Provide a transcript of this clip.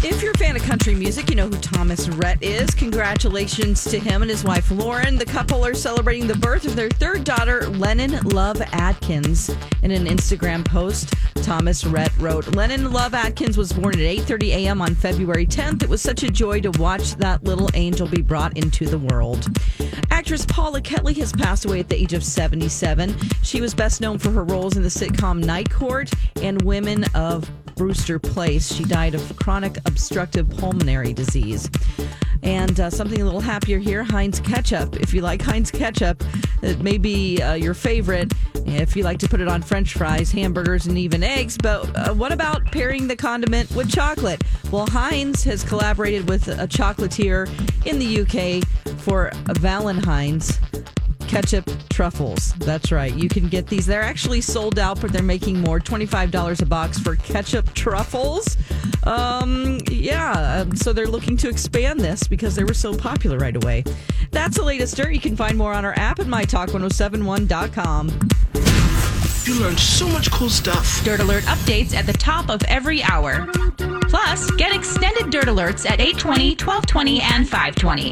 If you're a fan of country music, you know who Thomas Rhett is. Congratulations to him and his wife Lauren. The couple are celebrating the birth of their third daughter, Lennon Love Atkins. In an Instagram post, Thomas Rhett wrote, "Lennon Love Atkins was born at 8:30 a.m. on February 10th. It was such a joy to watch that little angel be brought into the world." Actress Paula Kelly has passed away at the age of 77. She was best known for her roles in the sitcom Night Court and Women of Brewster Place. She died of chronic obstructive pulmonary disease. And uh, something a little happier here Heinz ketchup. If you like Heinz ketchup, it may be uh, your favorite if you like to put it on french fries, hamburgers, and even eggs. But uh, what about pairing the condiment with chocolate? Well, Heinz has collaborated with a chocolatier in the UK for Valentine's ketchup truffles. That's right. You can get these. They're actually sold out, but they're making more. $25 a box for ketchup truffles. Um, yeah, um, so they're looking to expand this because they were so popular right away. That's the latest dirt. You can find more on our app at mytalk1071.com. You learned so much cool stuff. Dirt Alert updates at the top of every hour. Plus, get extended Dirt Alerts at 820, 1220, and 520.